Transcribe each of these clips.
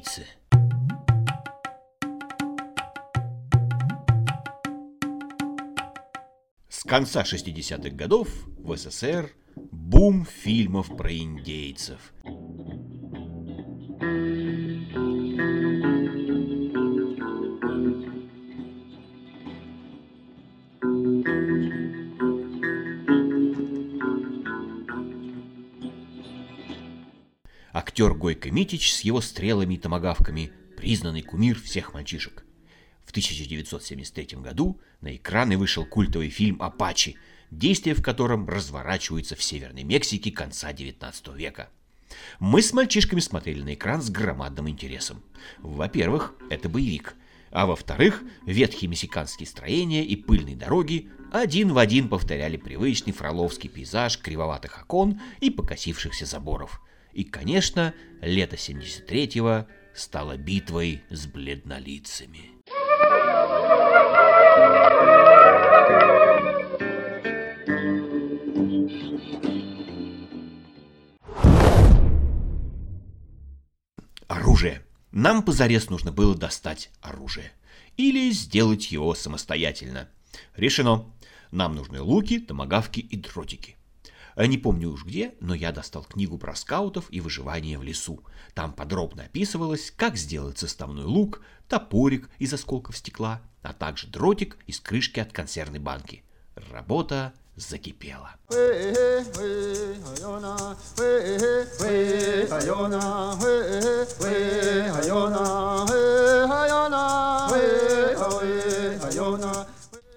индейцы. С конца 60-х годов в СССР бум фильмов про индейцев. Актер Гойко Митич с его стрелами и томагавками – признанный кумир всех мальчишек. В 1973 году на экраны вышел культовый фильм «Апачи», действие в котором разворачивается в Северной Мексике конца XIX века. Мы с мальчишками смотрели на экран с громадным интересом. Во-первых, это боевик. А во-вторых, ветхие мексиканские строения и пыльные дороги один в один повторяли привычный фроловский пейзаж кривоватых окон и покосившихся заборов – и, конечно, лето 73-го стало битвой с бледнолицами. Оружие. Нам позарез нужно было достать оружие. Или сделать его самостоятельно. Решено. Нам нужны луки, томагавки и дротики. Э, не помню уж где, но я достал книгу про скаутов и выживание в лесу. Там подробно описывалось, как сделать составной лук, топорик из осколков стекла, а также дротик из крышки от консервной банки. Работа закипела.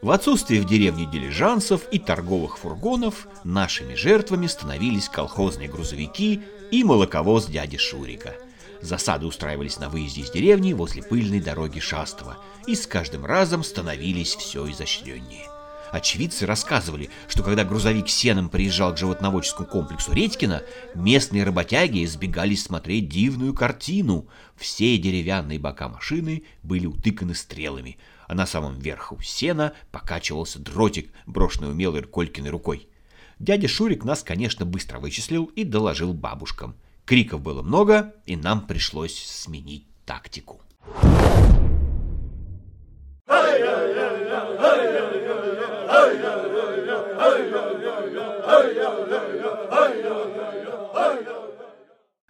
В отсутствие в деревне дилижансов и торговых фургонов нашими жертвами становились колхозные грузовики и молоковоз дяди Шурика. Засады устраивались на выезде из деревни возле пыльной дороги Шастова и с каждым разом становились все изощреннее. Очевидцы рассказывали, что когда грузовик сеном приезжал к животноводческому комплексу Редькина, местные работяги сбегались смотреть дивную картину. Все деревянные бока машины были утыканы стрелами – а на самом верху сена покачивался дротик, брошенный умелой Колькиной рукой. Дядя Шурик нас, конечно, быстро вычислил и доложил бабушкам. Криков было много, и нам пришлось сменить тактику.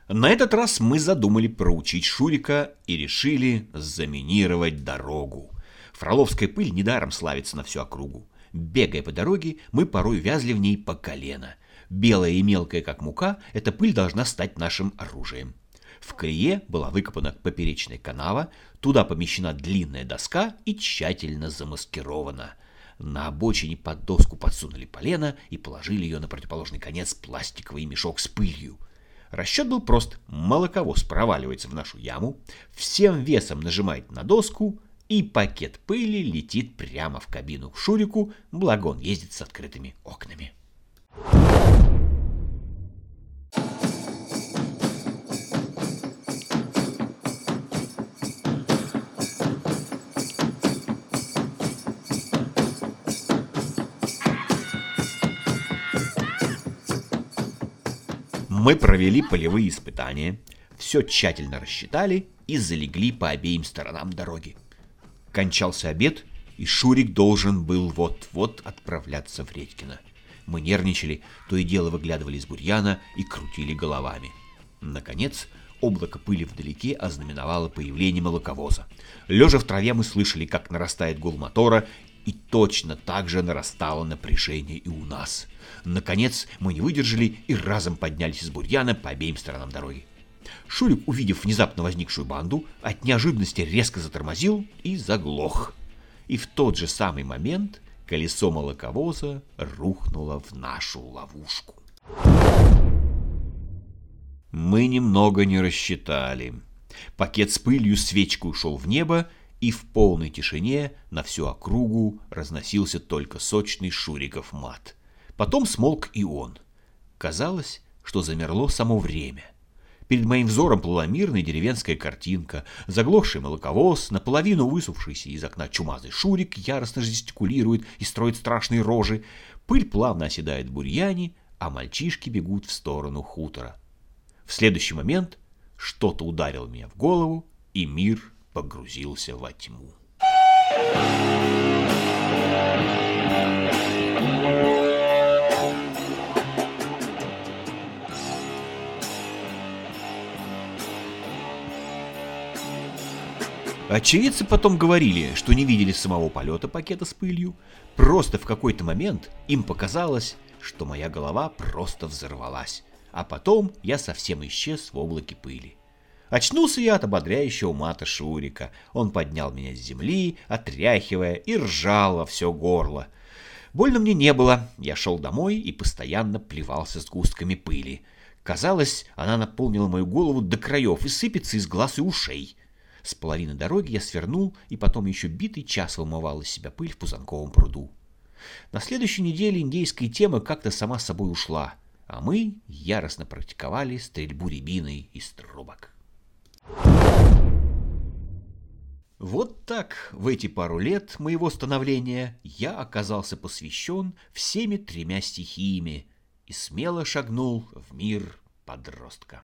На этот раз мы задумали проучить Шурика и решили заминировать дорогу. Фроловская пыль недаром славится на всю округу. Бегая по дороге, мы порой вязли в ней по колено. Белая и мелкая, как мука, эта пыль должна стать нашим оружием. В колее была выкопана поперечная канава, туда помещена длинная доска и тщательно замаскирована. На обочине под доску подсунули полено и положили ее на противоположный конец пластиковый мешок с пылью. Расчет был прост. Молоковоз проваливается в нашу яму, всем весом нажимает на доску, и пакет пыли летит прямо в кабину к Шурику, благо он ездит с открытыми окнами. Мы провели полевые испытания, все тщательно рассчитали и залегли по обеим сторонам дороги. Кончался обед, и Шурик должен был вот-вот отправляться в Редькино. Мы нервничали, то и дело выглядывали из бурьяна и крутили головами. Наконец, облако пыли вдалеке ознаменовало появление молоковоза. Лежа в траве мы слышали, как нарастает гул мотора, и точно так же нарастало напряжение и у нас. Наконец, мы не выдержали и разом поднялись из бурьяна по обеим сторонам дороги. Шурик, увидев внезапно возникшую банду, от неожиданности резко затормозил и заглох. И в тот же самый момент колесо молоковоза рухнуло в нашу ловушку. Мы немного не рассчитали. Пакет с пылью свечкой ушел в небо, и в полной тишине на всю округу разносился только сочный Шуриков мат. Потом смолк и он. Казалось, что замерло само время. Перед моим взором плыла мирная деревенская картинка. Заглохший молоковоз, наполовину высувшийся из окна чумазый шурик яростно жестикулирует и строит страшные рожи. Пыль плавно оседает в бурьяне, а мальчишки бегут в сторону хутора. В следующий момент что-то ударило меня в голову, и мир погрузился во тьму. Очевидцы потом говорили, что не видели самого полета пакета с пылью. Просто в какой-то момент им показалось, что моя голова просто взорвалась. А потом я совсем исчез в облаке пыли. Очнулся я от ободряющего мата Шурика. Он поднял меня с земли, отряхивая, и ржал во все горло. Больно мне не было. Я шел домой и постоянно плевался с густками пыли. Казалось, она наполнила мою голову до краев и сыпется из глаз и ушей. С половины дороги я свернул и потом еще битый час вымывал из себя пыль в Пузанковом пруду. На следующей неделе индейская тема как-то сама собой ушла, а мы яростно практиковали стрельбу рябиной из трубок. Вот так в эти пару лет моего становления я оказался посвящен всеми тремя стихиями и смело шагнул в мир подростка.